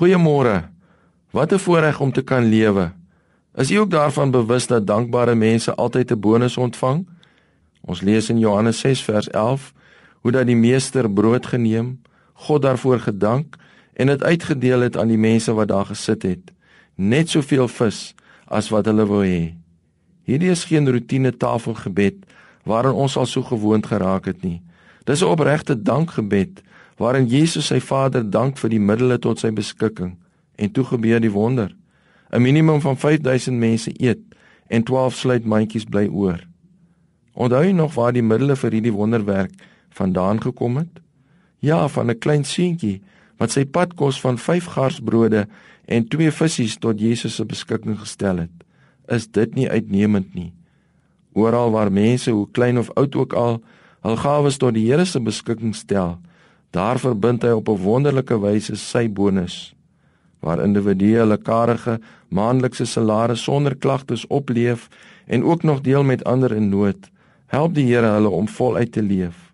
Goeiemôre. Wat 'n voorreg om te kan lewe. Is u ook daarvan bewus dat dankbare mense altyd 'n bonus ontvang? Ons lees in Johannes 6 vers 11 hoe dat die meester brood geneem, God daarvoor gedank en dit uitgedeel het aan die mense wat daar gesit het. Net soveel vis as wat hulle wou hê. Hierdie is geen roetine tafelgebed waaraan ons al so gewoond geraak het nie. Dis 'n opregte dankgebed waarin Jesus sy Vader dank vir die middele tot sy beskikking en toe gebeur die wonder. 'n Minimum van 5000 mense eet en 12 sluit mandjies bly oor. Onthou jy nog waar die middele vir hierdie wonderwerk vandaan gekom het? Ja, van 'n klein seentjie wat sy padkos van 5 garsbrode en 2 visse tot Jesus se beskikking gestel het. Is dit nie uitnemend nie? Oral waar mense, hoe klein of oud ook al, hul gawes tot die Here se beskikking stel, daar verbind hy op 'n wonderlike wyse sy bonus waar individue hulle karige maandelikse salaris sonder klagtes opleef en ook nog deel met ander in nood, help die Here hulle om voluit te leef.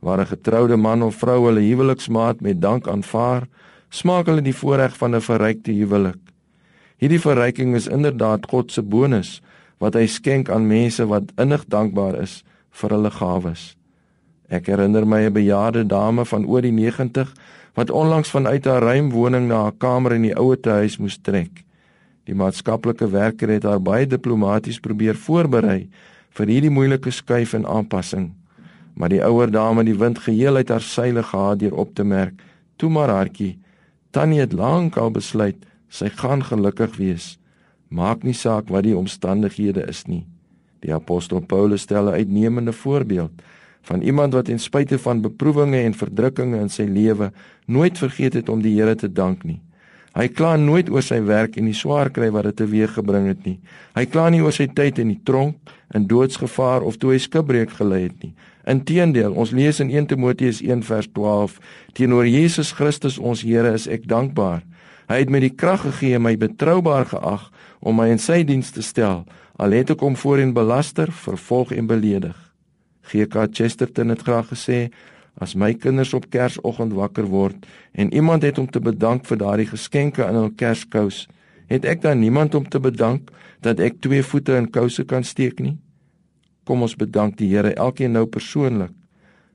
Waar 'n getroude man of vrou hulle huweliksmaat met dank aanvaar, smaak hulle die voorreg van 'n verrykte huwelik. Hierdie verryking is inderdaad God se bonus wat hy skenk aan mense wat innig dankbaar is vir hulle gawes. Ek herinner my 'n bejaarde dame van oor die 90 wat onlangs vanuit haar ruim woning na haar kamer in die ouete huis moes trek. Die maatskaplike werker het haar baie diplomaties probeer voorberei vir hierdie moeilike skuif en aanpassing. Maar die ouer dame het die wind geheel uit haar seile gehad deur op te merk: "Toe maar hartjie, tannie het lank al besluit sy gaan gelukkig wees. Maak nie saak wat die omstandighede is nie." Die apostel Paulus stel 'n uitnemende voorbeeld van iemand wat ten spyte van beproewinge en verdrukkinge in sy lewe nooit vergeet het om die Here te dank nie. Hy kla nooit oor sy werk en die swaar kry wat dit teweeggebring het nie. Hy kla nie oor sy tyd in die tronk, in doodsgevaar of toe hy skipbreek gelei het nie. Inteendeel, ons lees in 1 Timoteus 1:12, teenoor Jesus Christus ons Here is ek dankbaar. Hy het my die krag gegee my betroubaar geag om my in sy diens te stel al het ek hom voorheen belaster, vervolg en beledig. GK Chesterton het graag gesê as my kinders op Kersoggend wakker word en iemand het om te bedank vir daardie geskenke in hul Kerskous, het ek dan niemand om te bedank dat ek twee voete in kouse kan steek nie? Kom ons bedank die Here elkeen nou persoonlik.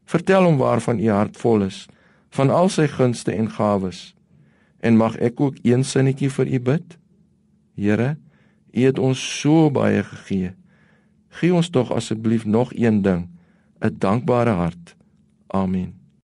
Vertel hom waarvan u hart vol is, van al sy gunste en gawes. En mag ek ook een sinnetjie vir u bid? Here, U het ons so baie gegee. Gee ons tog asseblief nog een ding, 'n dankbare hart. Amen.